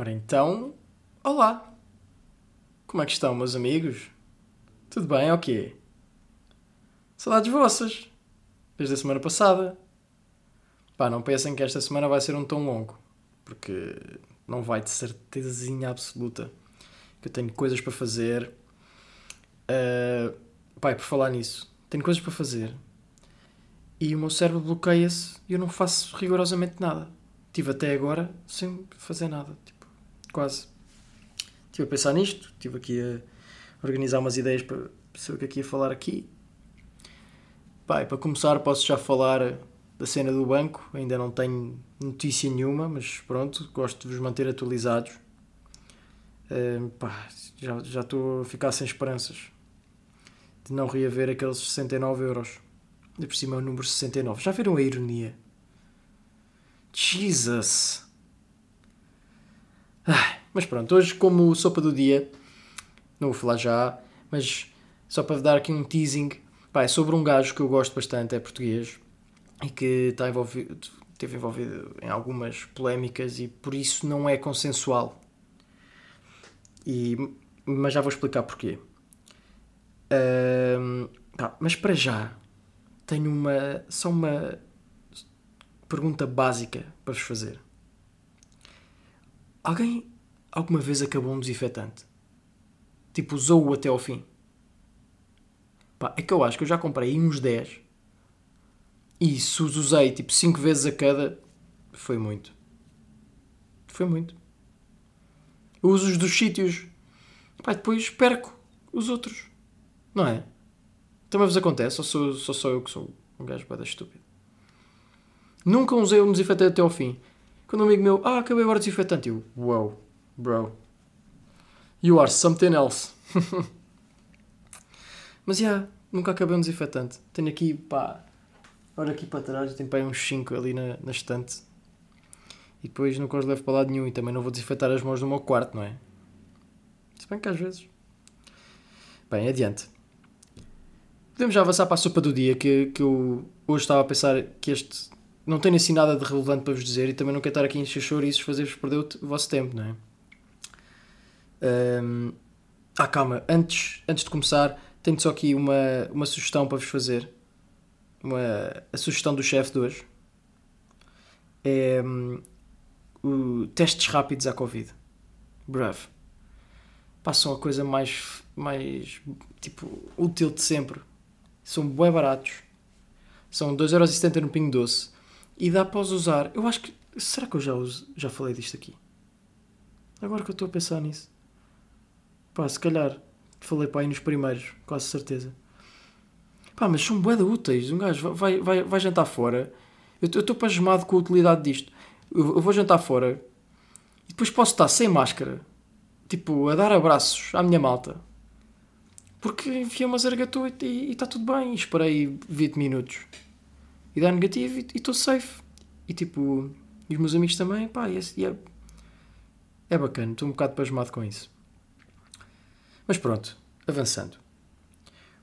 Ora então, olá! Como é que estão, meus amigos? Tudo bem quê? Saudades vossas! Desde a semana passada. Pá, não pensem que esta semana vai ser um tão longo, porque não vai de certezinha absoluta que eu tenho coisas para fazer. Uh, pá, por falar nisso, tenho coisas para fazer e o meu cérebro bloqueia-se e eu não faço rigorosamente nada. Estive até agora sem fazer nada, tipo, quase. Estive a pensar nisto, estive aqui a organizar umas ideias para saber o que é que ia falar aqui. Pai, para começar posso já falar da cena do banco, ainda não tenho notícia nenhuma, mas pronto, gosto de vos manter atualizados. Uh, pá, já, já estou a ficar sem esperanças de não reaver aqueles 69 euros. De por cima é o número 69. Já viram a ironia? Jesus! Mas pronto, hoje, como sopa do dia, não vou falar já, mas só para dar aqui um teasing, pá, é sobre um gajo que eu gosto bastante, é português, e que está envolvido, esteve envolvido em algumas polémicas e por isso não é consensual. E, mas já vou explicar porquê. Tá, mas para já, tenho uma só uma pergunta básica para vos fazer. Alguém alguma vez acabou um desinfetante? Tipo, usou-o até ao fim? Pá, é que eu acho que eu já comprei uns 10 e se os usei tipo 5 vezes a cada, foi muito. Foi muito. Eu uso os dos sítios. Pá, depois perco os outros. Não é? Também vos acontece, ou sou, sou só eu que sou um gajo bada estúpido? Nunca usei um desinfetante até ao fim. Quando um amigo meu, ah, acabei agora o desinfetante, eu, wow, bro. You are something else. Mas já, yeah, nunca acabei um desinfetante. Tenho aqui, pá, olha aqui para trás, tenho pá, uns 5 ali na, na estante. E depois nunca os levo para lado nenhum e também não vou desinfetar as mãos no meu quarto, não é? Se bem que às vezes. Bem, adiante. Podemos já avançar para a sopa do dia, que, que eu hoje estava a pensar que este não tem assim nada de relevante para vos dizer e também não quero estar aqui em encher chouriços fazer-vos perder o, vosso tempo, não é? Um, ah, calma, antes, antes de começar, tenho só aqui uma, uma sugestão para vos fazer. Uma, a sugestão do chefe de hoje é um, o, testes rápidos à Covid. Breve. Passam a coisa mais, mais tipo, útil de sempre são bem baratos. São 2,70€ no Pingo Doce. E dá para os usar. Eu acho que. Será que eu já, uso, já falei disto aqui? Agora que eu estou a pensar nisso. Pá, se calhar. Falei para aí nos primeiros, quase certeza. Pá, mas são bué úteis. Um gajo vai, vai, vai jantar fora. Eu estou pasmado com a utilidade disto. Eu, eu vou jantar fora. E depois posso estar sem máscara. Tipo, a dar abraços à minha malta porque enfiei uma zargatua e está tudo bem. Esperei 20 minutos e dá negativo e estou safe. E tipo, e os meus amigos também, pá, e é, é bacana. Estou um bocado pasmado com isso. Mas pronto, avançando.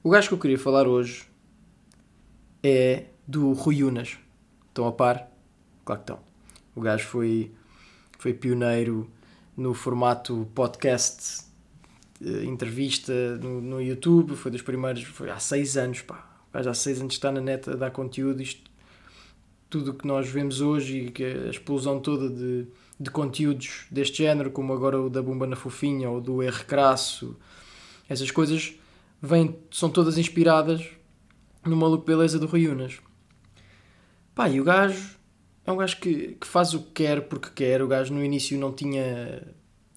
O gajo que eu queria falar hoje é do Rui Unas. Estão a par? Claro que estão. O gajo foi, foi pioneiro no formato podcast uh, entrevista no, no YouTube, foi dos primeiros, foi há seis anos, pá. Há seis anos está na net a dar conteúdo, isto, tudo o que nós vemos hoje e a explosão toda de, de conteúdos deste género, como agora o da Bomba na Fofinha ou do R Crasso, essas coisas vêm, são todas inspiradas no maluco beleza do Rui Unas. Pá, e o gajo é um gajo que, que faz o que quer porque quer. O gajo no início não tinha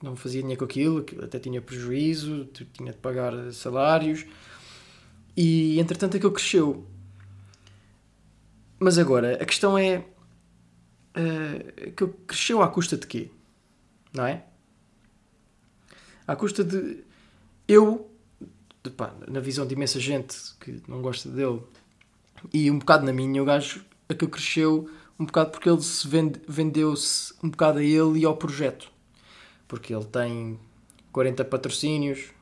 não fazia dinheiro com aquilo, até tinha prejuízo, tinha de pagar salários e entretanto aquilo cresceu. Mas agora, a questão é uh, que cresceu à custa de quê? Não é? À custa de eu, de, pá, na visão de imensa gente que não gosta dele, e um bocado na minha, o gajo aquilo cresceu um bocado porque ele se vende, vendeu-se um bocado a ele e ao projeto porque ele tem 40 patrocínios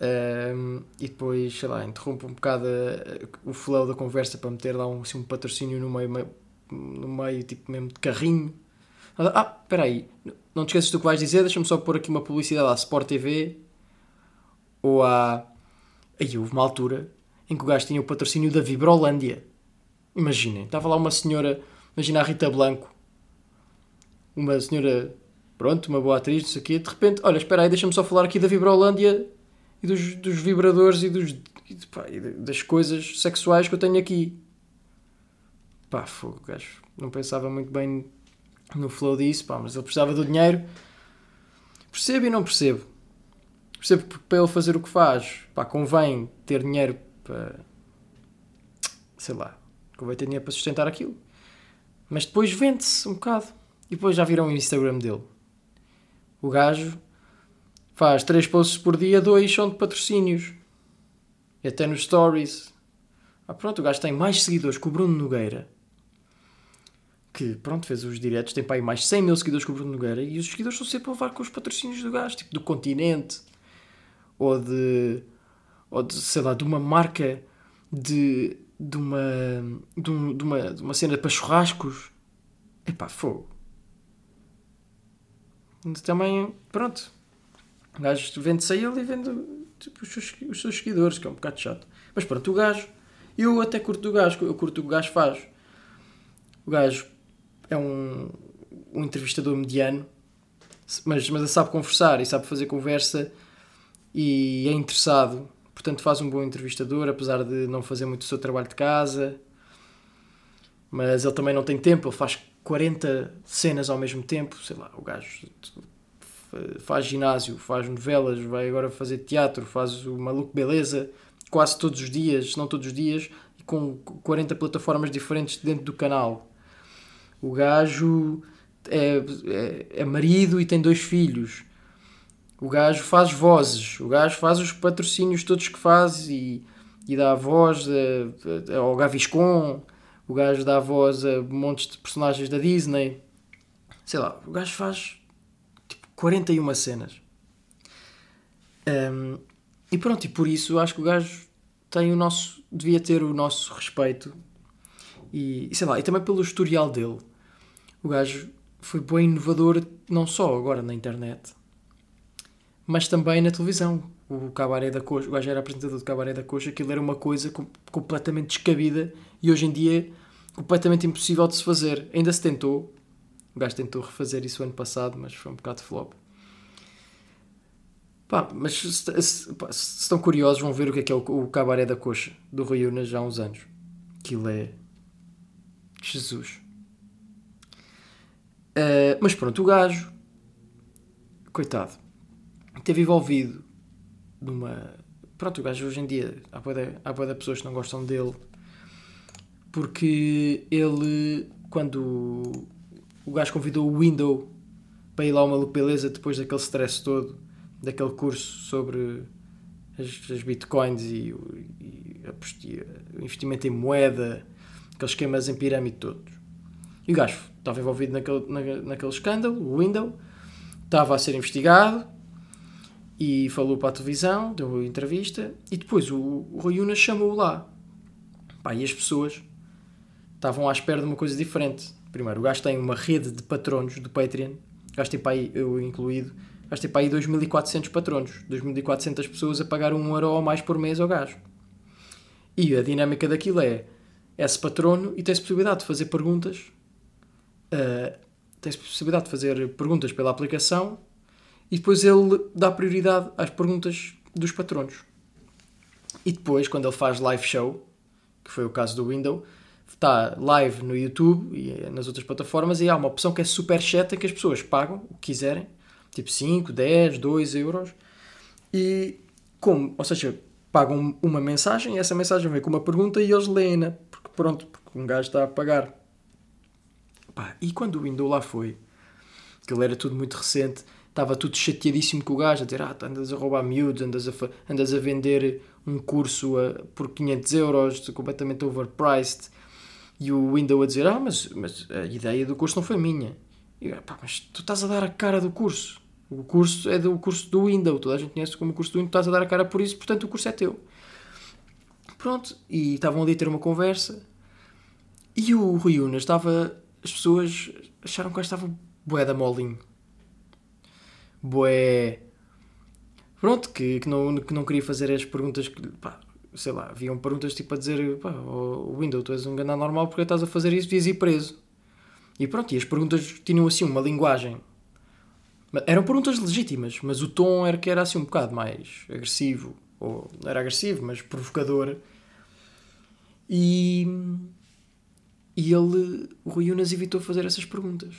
um, e depois, sei lá, interrompe um bocado a, o flow da conversa para meter lá um, assim, um patrocínio no meio, meio, no meio, tipo mesmo de carrinho, Ah, espera aí, não te esqueças do que vais dizer, deixa-me só pôr aqui uma publicidade à Sport TV ou à. Aí houve uma altura em que o gajo tinha o patrocínio da Vibrolândia. Imaginem, estava lá uma senhora, imagina a Rita Blanco, uma senhora, pronto, uma boa atriz, não sei o quê, de repente, olha, espera aí, deixa-me só falar aqui da Vibrolândia e dos, dos vibradores e, dos, e, pá, e das coisas sexuais que eu tenho aqui. Pá, fogo, gajo não pensava muito bem no flow disso, pá, mas ele precisava do dinheiro. Percebo e não percebo. Percebo que para ele fazer o que faz, pá, convém ter dinheiro para. sei lá, convém ter dinheiro para sustentar aquilo. Mas depois vende-se um bocado. E depois já viram o Instagram dele. O gajo faz 3 posts por dia, 2 são de patrocínios. E até nos stories. Ah, pronto, o gajo tem mais seguidores que o Bruno Nogueira que pronto, fez os diretos, tem para aí mais 100 mil seguidores com o Bruno Nogueira e os seguidores estão sempre a levar com os patrocínios do gás, tipo do Continente ou de, ou de sei lá, de uma marca de, de, uma, de, um, de uma, de uma cena para churrascos. Epá, fogo. Também, pronto. O gajo vende-se a ele e vende tipo, os, seus, os seus seguidores, que é um bocado chato. Mas pronto, o gajo, eu até curto do gajo, eu curto o que o gajo faz. O gajo é um, um entrevistador mediano, mas, mas sabe conversar e sabe fazer conversa e é interessado. Portanto, faz um bom entrevistador, apesar de não fazer muito o seu trabalho de casa. Mas ele também não tem tempo, ele faz 40 cenas ao mesmo tempo. Sei lá, o gajo faz ginásio, faz novelas, vai agora fazer teatro, faz o maluco beleza quase todos os dias, não todos os dias, com 40 plataformas diferentes dentro do canal. O gajo é, é, é marido e tem dois filhos. O gajo faz vozes, o gajo faz os patrocínios todos que faz e, e dá a voz a, a, ao Gaviscon, o gajo dá a voz a montes de personagens da Disney. Sei lá, o gajo faz 41 cenas. Um, e pronto, e por isso acho que o gajo tem o nosso, devia ter o nosso respeito e sei lá, e também pelo historial dele o gajo foi bem inovador, não só agora na internet, mas também na televisão. O Cabaré da Coxa, o gajo era apresentador do Cabaré da Coxa, aquilo era uma coisa completamente descabida e hoje em dia completamente impossível de se fazer. Ainda se tentou, o gajo tentou refazer isso ano passado, mas foi um bocado de flop. Pá, mas se, se, se, estão curiosos, vão ver o que é, que é o, o Cabaré da Coxa do Rui Unas há uns anos. Aquilo é. Jesus. Uh, mas pronto, o gajo, coitado, esteve envolvido numa. Pronto, o gajo hoje em dia há boa, boa pessoas que não gostam dele porque ele, quando o gajo convidou o Window para ir lá uma beleza depois daquele stress todo, daquele curso sobre as, as bitcoins e, e, o investimento em moeda, aqueles esquemas em pirâmide todos. E o gajo estava envolvido naquele, na, naquele escândalo, o Window, estava a ser investigado e falou para a televisão, deu entrevista e depois o, o Rui Unas chamou-o lá. Pá, e as pessoas estavam à espera de uma coisa diferente. Primeiro, o gajo tem uma rede de patronos do Patreon, o gajo tem para aí, eu incluído, o gajo tem para aí 2.400 patronos, 2.400 pessoas a pagar um euro ou mais por mês ao gajo. E a dinâmica daquilo é, esse patrono e tem-se possibilidade de fazer perguntas uh, possibilidade de fazer perguntas pela aplicação e depois ele dá prioridade às perguntas dos patronos. E depois, quando ele faz live show, que foi o caso do Window, está live no YouTube e nas outras plataformas e há uma opção que é super chat em que as pessoas pagam o que quiserem, tipo 5, 10, 2 euros, e como, ou seja, pagam uma mensagem e essa mensagem vem com uma pergunta e eles leem-na, porque pronto, porque um gajo está a pagar. Pá, e quando o Windows lá foi, que ele era tudo muito recente, estava tudo chateadíssimo com o gajo, a dizer, ah, andas a roubar miúdos, andas a, andas a vender um curso a, por 500 euros, completamente overpriced, e o Windows a dizer, ah, mas, mas a ideia do curso não foi minha. E eu, pá, mas tu estás a dar a cara do curso. O curso é do curso do Windows, toda a gente conhece como curso do Windows, estás a dar a cara por isso, portanto o curso é teu. Pronto, e estavam ali a ter uma conversa, e o Rui Unas estava as pessoas acharam que estava Boé da molinho. Boé. Pronto, que, que, não, que não queria fazer as perguntas que. Pá, sei lá, haviam perguntas tipo a dizer: pá, o Windows, tu és um ganado normal porque estás a fazer isso, devias ir preso. E pronto, e as perguntas tinham assim uma linguagem. Eram perguntas legítimas, mas o tom era que era assim um bocado mais agressivo. Ou era agressivo, mas provocador. E. E ele, o Rui Unas, evitou fazer essas perguntas.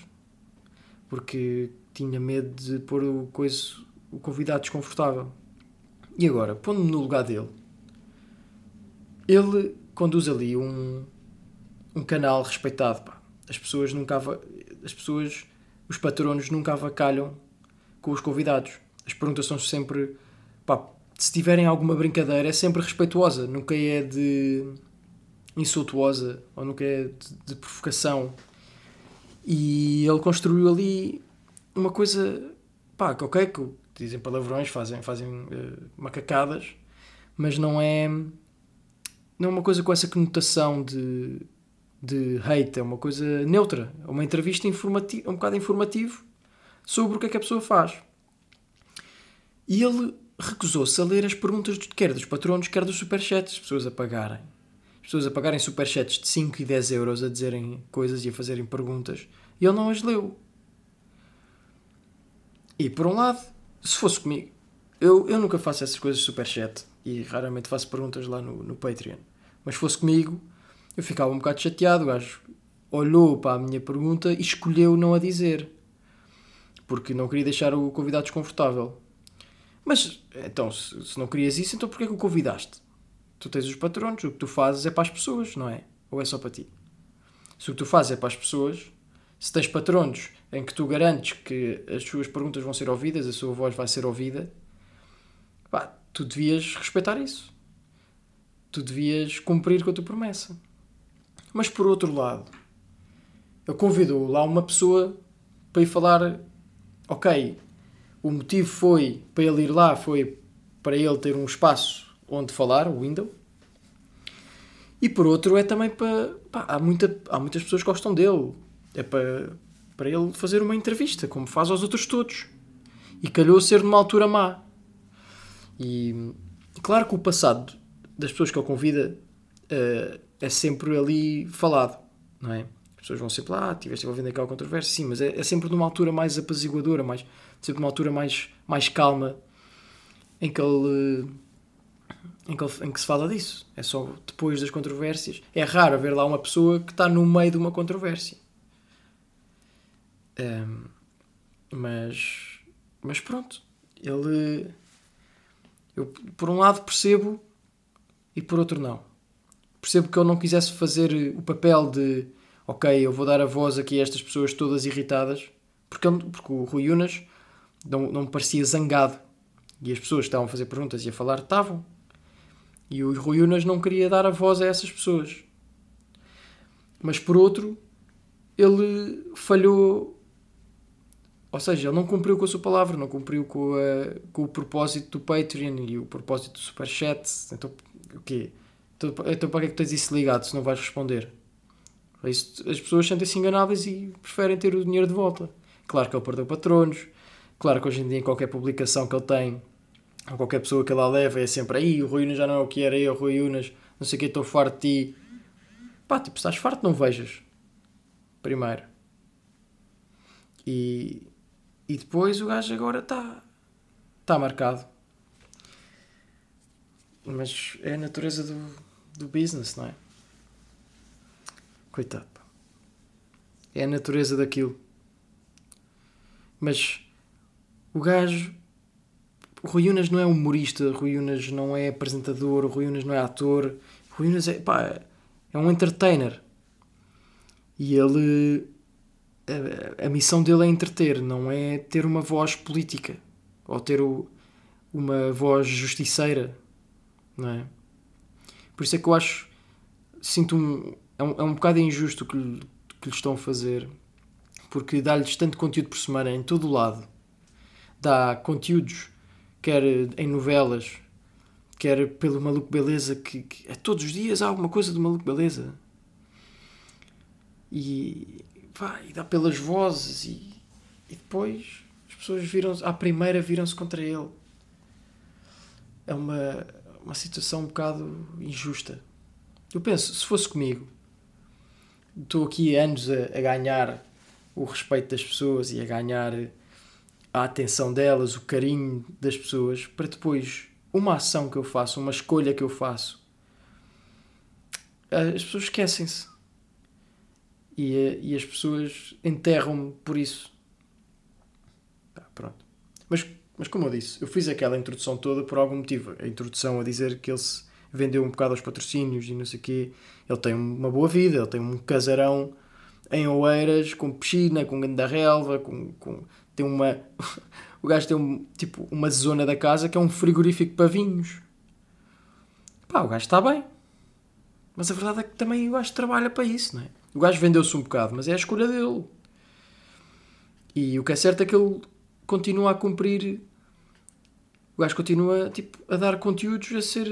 Porque tinha medo de pôr o, coisa, o convidado desconfortável. E agora, pondo-me no lugar dele, ele conduz ali um, um canal respeitado. Pá. As pessoas nunca as pessoas, os patronos nunca avacalham com os convidados. As perguntas são sempre, pá, se tiverem alguma brincadeira, é sempre respeituosa, nunca é de insultuosa ou nunca é de, de provocação. E ele construiu ali uma coisa, pá, que ok, que dizem palavrões, fazem, fazem uh, macacadas, mas não é, não é uma coisa com essa conotação de, de hate, é uma coisa neutra, é uma entrevista informativa, um bocado informativo sobre o que é que a pessoa faz. E ele recusou-se a ler as perguntas quer dos patronos, quer dos superchats, as pessoas a pagarem. As pessoas a pagarem superchats de 5 e 10 euros a dizerem coisas e a fazerem perguntas. E ele não as leu. E por um lado, se fosse comigo, eu, eu nunca faço essas coisas de superchat e raramente faço perguntas lá no, no Patreon. Mas se fosse comigo, eu ficava um bocado chateado. O gajo olhou para a minha pergunta e escolheu não a dizer. Porque não queria deixar o convidado desconfortável. Mas, então, se, se não querias isso, então porquê que o convidaste? Tu tens os patronos, o que tu fazes é para as pessoas, não é? Ou é só para ti? Se o que tu fazes é para as pessoas, se tens patronos em que tu garantes que as suas perguntas vão ser ouvidas, a sua voz vai ser ouvida, pá, tu devias respeitar isso. Tu devias cumprir com a tua promessa. Mas por outro lado, eu convido lá uma pessoa para ir falar, ok, o motivo foi para ele ir lá, foi para ele ter um espaço onde falar, o window. E por outro é também para. Pá, há, muita, há muitas pessoas que gostam dele. É para, para ele fazer uma entrevista, como faz aos outros todos. E calhou ser numa altura má. E claro que o passado das pessoas que ele convida uh, é sempre ali falado, não é? As pessoas vão sempre lá, ah, tiveste envolvido naquela controvérsia, sim, mas é, é sempre numa altura mais apaziguadora, mais, sempre numa altura mais, mais calma, em que ele. Em que, em que se fala disso. É só depois das controvérsias. É raro haver lá uma pessoa que está no meio de uma controvérsia. Um, mas, mas pronto, ele. Eu, por um lado, percebo e por outro, não. Percebo que ele não quisesse fazer o papel de ok, eu vou dar a voz aqui a estas pessoas todas irritadas, porque, porque o Rui Unas não, não me parecia zangado. E as pessoas que estavam a fazer perguntas e a falar estavam. E o Rui Unas não queria dar a voz a essas pessoas. Mas por outro, ele falhou. Ou seja, ele não cumpriu com a sua palavra, não cumpriu com, a, com o propósito do Patreon e o propósito do Superchat. Então, o quê? Então, então para que é que tens isso ligado se não vais responder? As pessoas sentem-se enganadas e preferem ter o dinheiro de volta. Claro que ele perdeu patronos, Claro que hoje em dia, em qualquer publicação que ele tem, ou qualquer pessoa que ele lá leva, é sempre aí, o Rui Unas já não é o que era eu, Rui Unas, não sei o que, estou farto de ti. Pá, tipo, estás farto, não vejas. Primeiro. E, e depois o gajo agora está está marcado. Mas é a natureza do, do business, não é? Coitado. É a natureza daquilo. Mas o gajo. O Rui Unas não é humorista, o Rui Unas não é apresentador, o Rui Unas não é ator. O Rui Unas é, pá, é um entertainer. E ele. A, a, missão dele é entreter, não é ter uma voz política ou ter o, uma voz justiceira, não é? Por isso é que eu acho. Sinto um. É um, é um bocado injusto que, que lhe estão a fazer, porque dá-lhes tanto conteúdo por semana em todo o lado dá conteúdos, quer em novelas, quer pelo Maluco Beleza, que, que é todos os dias há alguma coisa do Maluco Beleza. E, pá, e dá pelas vozes e, e depois as pessoas viram à primeira viram-se contra ele. É uma, uma situação um bocado injusta. Eu penso, se fosse comigo, estou aqui anos a, a ganhar o respeito das pessoas e a ganhar a atenção delas, o carinho das pessoas, para depois uma ação que eu faço, uma escolha que eu faço, as pessoas esquecem-se. E, e as pessoas enterram-me por isso. pronto. Mas, mas como eu disse, eu fiz aquela introdução toda por algum motivo. A introdução a dizer que ele se vendeu um bocado aos patrocínios e não sei o quê. Ele tem uma boa vida, ele tem um casarão em Oeiras, com piscina, com grande relva, com, com, tem uma. o gajo tem um, tipo, uma zona da casa que é um frigorífico para vinhos. Pá, o gajo está bem. Mas a verdade é que também o gajo trabalha para isso, não é? O gajo vendeu-se um bocado, mas é a escolha dele. E o que é certo é que ele continua a cumprir. O gajo continua tipo, a dar conteúdos a ser.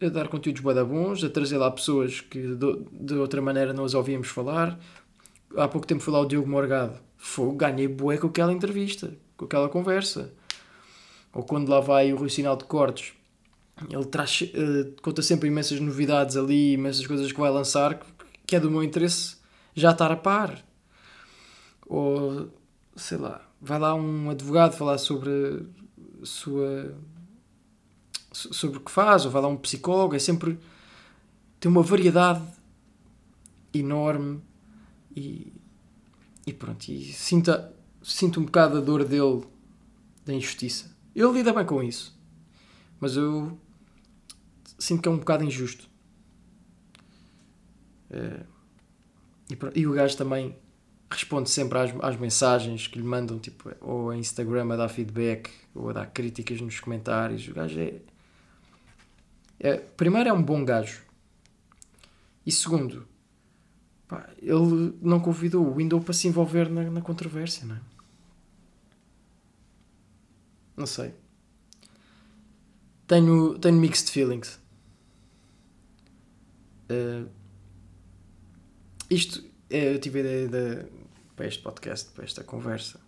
a dar conteúdos bons, a trazer lá pessoas que de, outra maneira não as ouvíamos falar. Há pouco tempo foi lá o Diogo Morgado. Fogo, ganhei bué com aquela entrevista, com aquela conversa. Ou quando lá vai o Rui Sinal de Cortes, ele traz, uh, conta sempre imensas novidades ali, imensas coisas que vai lançar, que é do meu interesse já estar a par. Ou, sei lá, vai lá um advogado falar sobre sua sobre o que faz, ou vai lá um psicólogo, é sempre tem uma variedade enorme e, e pronto, e sinto, sinto um bocado a dor dele da injustiça. Ele lida bem com isso, mas eu sinto que é um bocado injusto. É, e, e, o gajo também responde sempre às, às mensagens que lhe mandam, tipo, ou a Instagram a dar feedback, ou a dar críticas nos comentários. O gajo é. é primeiro, é um bom gajo. E segundo, pá, ele não convidou o Windows para se envolver na, na controvérsia, não é? Não sei. Tenho, tenho mixed feelings. Uh, isto, é, eu tive a ideia de, para este podcast, para esta conversa,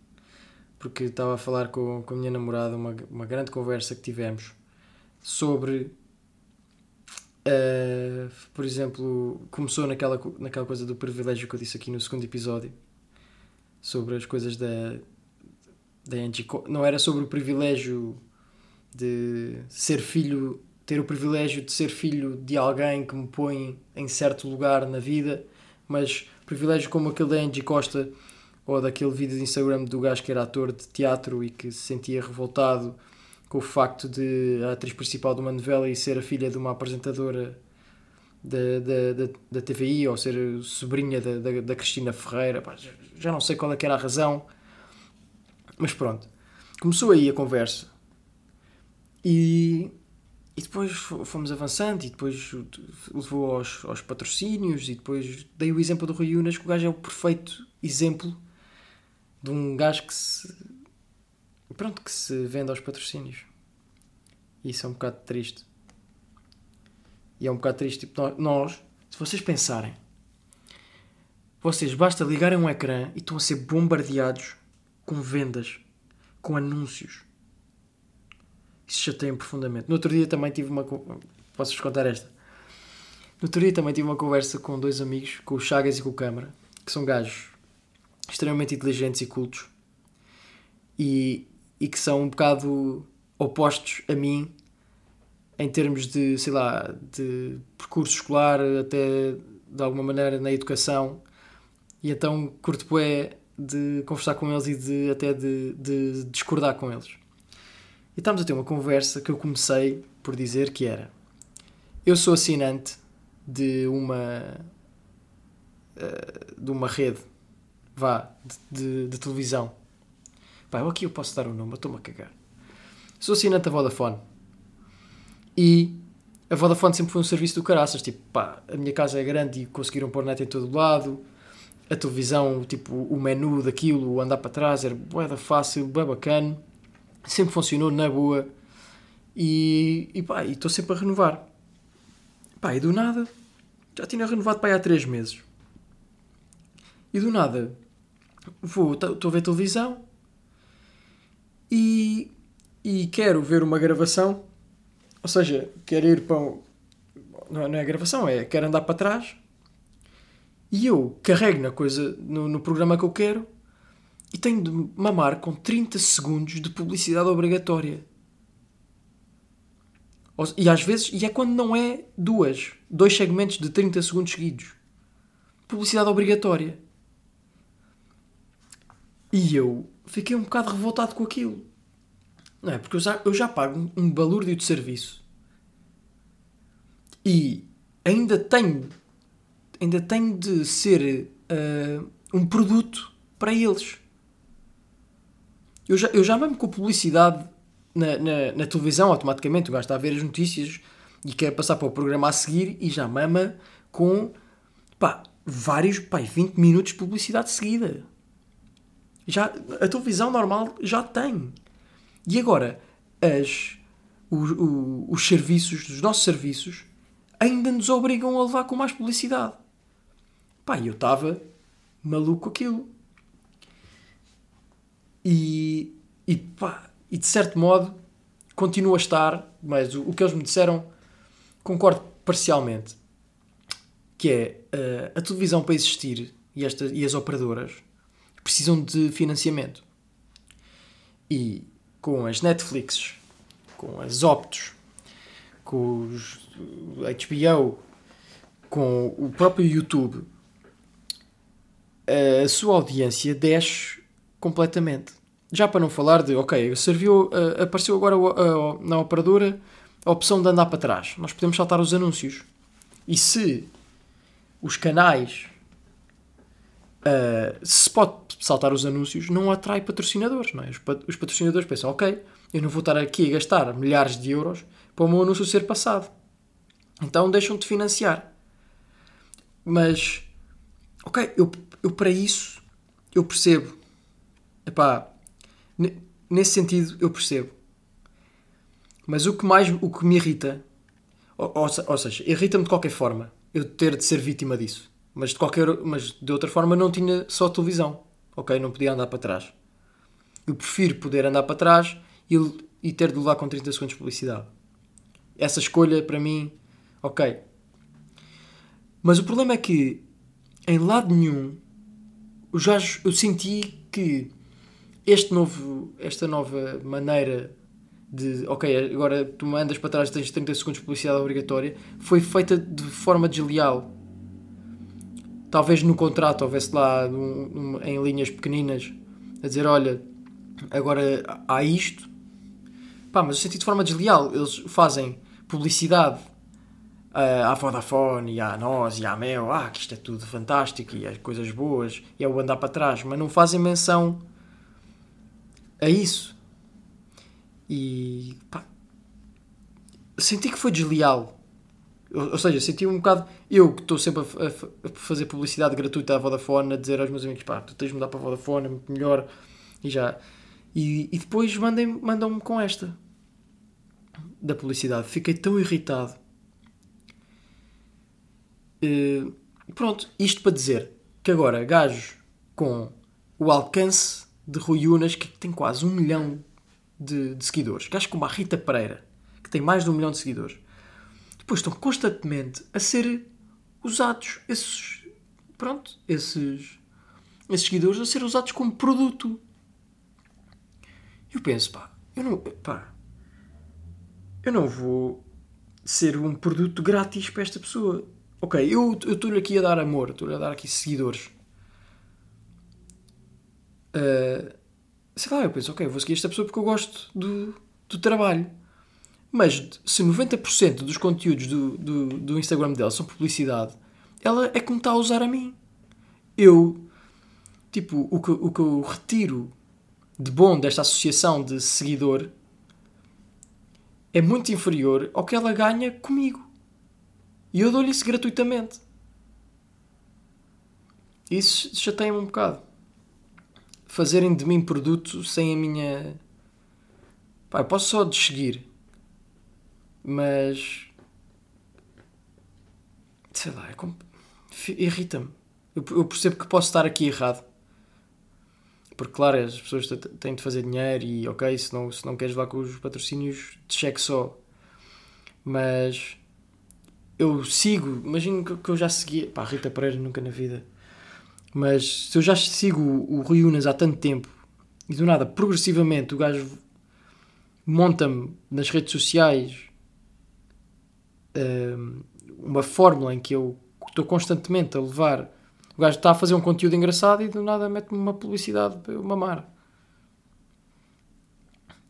porque estava a falar com, com a minha namorada, uma, uma grande conversa que tivemos sobre, uh, por exemplo, começou naquela, naquela coisa do privilégio que eu disse aqui no segundo episódio, sobre as coisas da, da Angie. Não era sobre o privilégio de ser filho ter o privilégio de ser filho de alguém que me põe em certo lugar na vida, mas privilégio como aquele da Angie Costa ou daquele vídeo de Instagram do gajo que era ator de teatro e que se sentia revoltado com o facto de a atriz principal de uma novela e ser a filha de uma apresentadora da, da, da, da TVI ou ser sobrinha da, da, da Cristina Ferreira. Pá, já não sei qual é que era a razão, mas pronto. Começou aí a conversa e e depois fomos avançando e depois levou aos, aos patrocínios e depois dei o exemplo do Rui Unas, que o gajo é o perfeito exemplo de um gajo que se pronto, que se vende aos patrocínios. E isso é um bocado triste. E é um bocado triste, tipo, nós, se vocês pensarem, vocês basta ligarem um ecrã e estão a ser bombardeados com vendas, com anúncios isso chateia-me profundamente. No outro dia também tive uma. Posso-vos contar esta? No outro dia também tive uma conversa com dois amigos, com o Chagas e com o Câmara, que são gajos extremamente inteligentes e cultos e, e que são um bocado opostos a mim em termos de, sei lá, de percurso escolar, até de alguma maneira na educação. E então curto é de conversar com eles e de até de, de discordar com eles. E estávamos a ter uma conversa que eu comecei por dizer que era: Eu sou assinante de uma. Eh, de uma rede, vá, de, de, de televisão. Pá, aqui eu posso dar o um nome, estou-me a cagar. Sou assinante da Vodafone. E a Vodafone sempre foi um serviço do caraças. Tipo, pá, a minha casa é grande e conseguiram pôr net em todo lado. A televisão, tipo, o menu daquilo, andar para trás, era bué fácil, bué bacana sempre funcionou na boa e, e pá, estou sempre a renovar. Pá, e do nada, já tinha renovado para aí há 3 meses. E do nada, vou, estou a ver televisão e, e quero ver uma gravação, ou seja, quero ir para. Um, não é, não é gravação, é quero andar para trás e eu carrego na coisa, no, no programa que eu quero e tenho de mamar com 30 segundos de publicidade obrigatória. E às vezes, e é quando não é duas, dois segmentos de 30 segundos seguidos. Publicidade obrigatória. E eu fiquei um bocado revoltado com aquilo. Não é? Porque eu já, eu já pago um balúrdio de serviço. E ainda tenho, ainda tenho de ser uh, um produto para eles. Eu já, eu já mesmo com publicidade na, na, na, televisão, automaticamente, o gajo está a ver as notícias e quer passar para o programa a seguir e já mama com pá, vários, pá, 20 minutos de publicidade seguida. Já, a televisão normal já tem. E agora, as, os, os serviços, os nossos serviços, ainda nos obrigam a levar com mais publicidade. Pá, eu estava maluco aquilo. E, e pá, e de certo modo continua a estar, mas o, o que eles me disseram concordo parcialmente. Que é uh, a televisão para existir e, esta, e as operadoras precisam de financiamento. E com as Netflix, com as Optos, com os HBO, com o próprio YouTube, a sua audiência desce completamente. Já para não falar de, ok, serviu, uh, apareceu agora uh, na operadora a opção de andar para trás. Nós podemos saltar os anúncios. E se os canais uh, se pode saltar os anúncios, não atrai patrocinadores. Não é? os, os patrocinadores pensam, ok, eu não vou estar aqui a gastar milhares de euros para o meu anúncio ser passado. Então deixam de financiar. Mas, ok, eu, eu para isso, eu percebo. Epá, nesse sentido, eu percebo. Mas o que mais, o que me irrita, ou, ou, seja, irrita-me de qualquer forma, eu ter de ser vítima disso. Mas de, qualquer, mas de outra forma não tinha só televisão. Ok? Não podia andar para trás. Eu prefiro poder andar para trás e, e ter de levar com 30 segundos de publicidade. Essa escolha, para mim, ok. Mas o problema é que, em lado nenhum, eu já eu senti que este novo, esta nova maneira de, ok, agora tu mandas para trás tens 30 segundos de publicidade obrigatória, foi feita de forma desleal talvez no contrato houvesse lá um, um, em linhas pequeninas a dizer: olha, agora há isto. Pá, mas eu senti de forma desleal. Eles fazem publicidade uh, à Vodafone e à nós e à Mel. Ah, que isto é tudo fantástico e as coisas boas e é o andar para trás. Mas não fazem menção a isso. E pá, senti que foi desleal ou, seja, senti um bocado. Eu que estou sempre a, a, a, fazer publicidade gratuita à Vodafone, a dizer aos meus amigos: pá, tu tens de mudar para a Vodafone, é muito melhor. E já. E, e depois mandam-me com esta da publicidade. Fiquei tão irritado. Uh, pronto, isto para dizer que agora gajos com o alcance de Rui Unas, que tem quase um milhão de, de seguidores, gajos como a Rita Pereira, que tem mais de um milhão de seguidores depois estão constantemente a ser usados esses pronto, esses esses seguidores a ser usados como produto. Eu penso, pá, eu não, pá, eu não vou ser um produto grátis para esta pessoa. Ok, eu estou-lhe aqui a dar amor, estou-lhe a dar aqui seguidores. Uh, sei lá, eu penso, ok, vou seguir esta pessoa porque eu gosto do, do trabalho. Mas se 90% dos conteúdos do, do, do Instagram dela são publicidade, ela é como está a usar a mim. Eu, tipo, o que, o que eu retiro de bom desta associação de seguidor é muito inferior ao que ela ganha comigo. E eu dou-lhe isso gratuitamente. Isso chateia-me um bocado. Fazerem de mim produto sem a minha. Pá, eu posso só desseguir mas. Sei lá, é irrita-me. Eu, eu percebo que posso estar aqui errado. Porque, claro, as pessoas têm de fazer dinheiro e, ok, se não, se não queres lá com os patrocínios, de cheque só. Mas eu sigo, imagino que eu já segui, pá, Rita Pereira nunca na vida, mas se eu já sigo o Rui Unas há tanto tempo e do nada, progressivamente, o gajo monta-me nas redes sociais hum, uma fórmula em que eu estou constantemente a levar. O gajo está a fazer um conteúdo engraçado e do nada mete-me uma publicidade para eu mamar.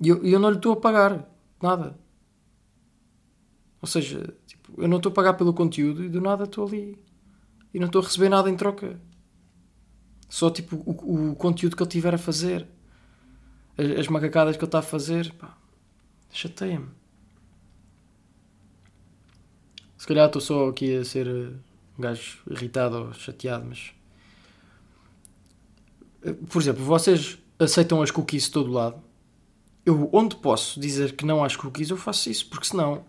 E eu, eu não lhe estou a pagar nada. Ou seja, tipo, eu não estou a pagar pelo conteúdo e do nada estou ali e não estou a receber nada em troca. Só tipo o, o conteúdo que ele tiver a fazer, as, as macacadas que ele está a fazer, pá, chateia-me. Se calhar estou só aqui a ser eh, um gajo irritado ou chateado, mas. Eh, por exemplo, vocês aceitam as cookies de todo lado? Eu, onde posso dizer que não às cookies, eu faço isso, porque senão.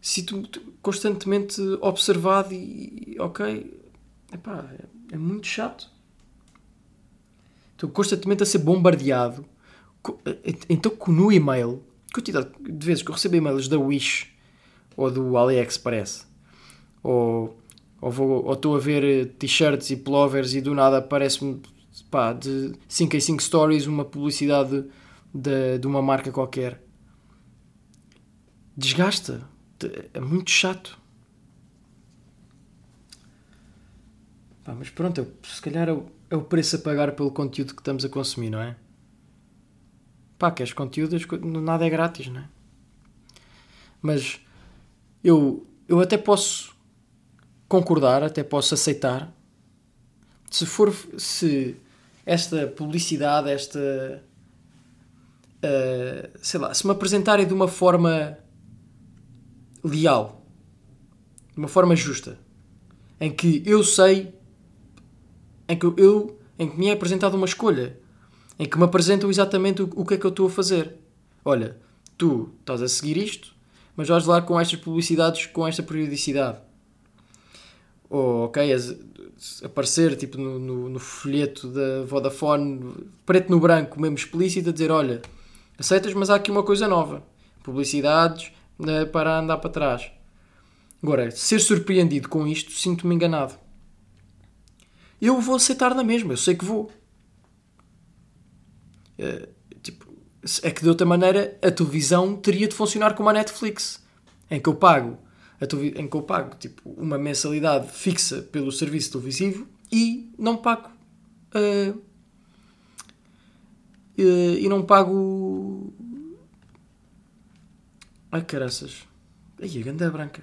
Sinto-me constantemente observado e. Ok. Epá, é, muito chato. Estou constantemente a ser bombardeado. Eh, então, no e-mail, quantidade de vezes que eu recebo e-mails da Wish ou do AliExpress ou ou, vou, ou estou a ver eh, t-shirts e pullovers e do nada aparece-me de 5 em 5 stories uma publicidade de, de uma marca qualquer. Desgasta. É muito chato. Pá, mas pronto, é se calhar é o, é o preço a pagar pelo conteúdo que estamos a consumir, não é? Pá, queres conteúdo, nada é grátis, não é? Mas eu, eu até posso concordar, até posso aceitar, se for se esta publicidade, esta uh, sei lá, se me apresentarem de uma forma leal, de uma forma justa, em que eu sei, em que eu, em que me é apresentada uma escolha, em que me apresentam exatamente o, o que é que eu estou a fazer. Olha, tu estás a seguir isto, mas vais lá com estas publicidades com esta periodicidade ou ok, aparecer tipo no, no, no, folheto da Vodafone, preto no branco, mesmo explícito, a dizer: Olha, aceitas, mas há aqui uma coisa nova: publicidades né, para andar para trás. Agora, ser surpreendido com isto, sinto-me enganado. Eu vou aceitar na mesma, eu sei que vou. É, tipo, é que de outra maneira a televisão teria de funcionar como a Netflix, em que eu pago em que eu pago tipo, uma mensalidade fixa pelo serviço televisivo e não pago. Uh, e não pago. Ai caraças. Ai, a ganda branca.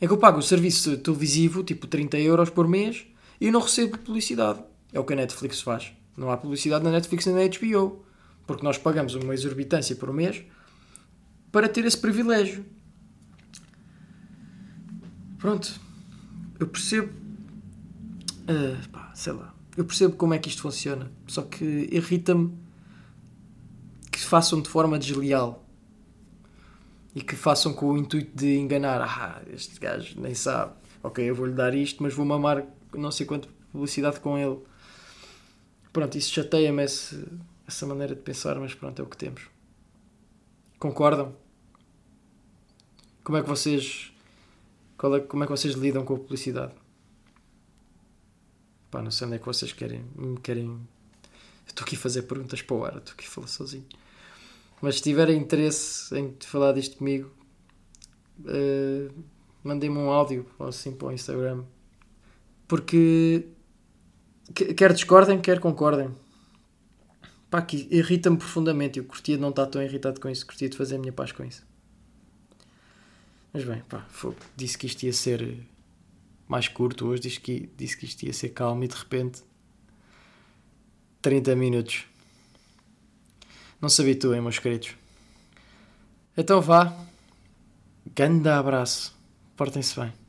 É que eu pago o serviço televisivo, tipo 30 euros por mês, e não recebo publicidade. É o que a Netflix faz. Não há publicidade na Netflix nem na HBO. Porque nós pagamos uma exorbitância por mês para ter esse privilégio. Pronto, eu percebo. Uh, pá, sei lá. Eu percebo como é que isto funciona. Só que irrita-me que façam de forma desleal e que façam com o intuito de enganar. Ah, este gajo nem sabe. Ok, eu vou-lhe dar isto, mas vou mamar não sei quanto publicidade com ele. Pronto, isso chateia-me essa maneira de pensar, mas pronto, é o que temos. Concordam? Como é que vocês é, como é que vocês lidam com a publicidade? Pá, não sei onde é que vocês querem. Querem. Estou aqui a fazer perguntas para o ar, estou aqui a falar sozinho. Mas se tiverem interesse em falar disto comigo, uh, mandem-me um áudio ou assim para o Instagram. Porque quer discordem, quer concordem. Pá, que irrita-me profundamente. Eu curtia de não estar tão irritado com isso, curtia de fazer a minha paz com isso. Mas bem, pá, foi, disse que isto ia ser mais curto hoje, disse que, disse que isto ia ser calmo e de repente 30 minutos. Não se habituem, meus queridos. Então vá. Grande abraço. Portem-se bem.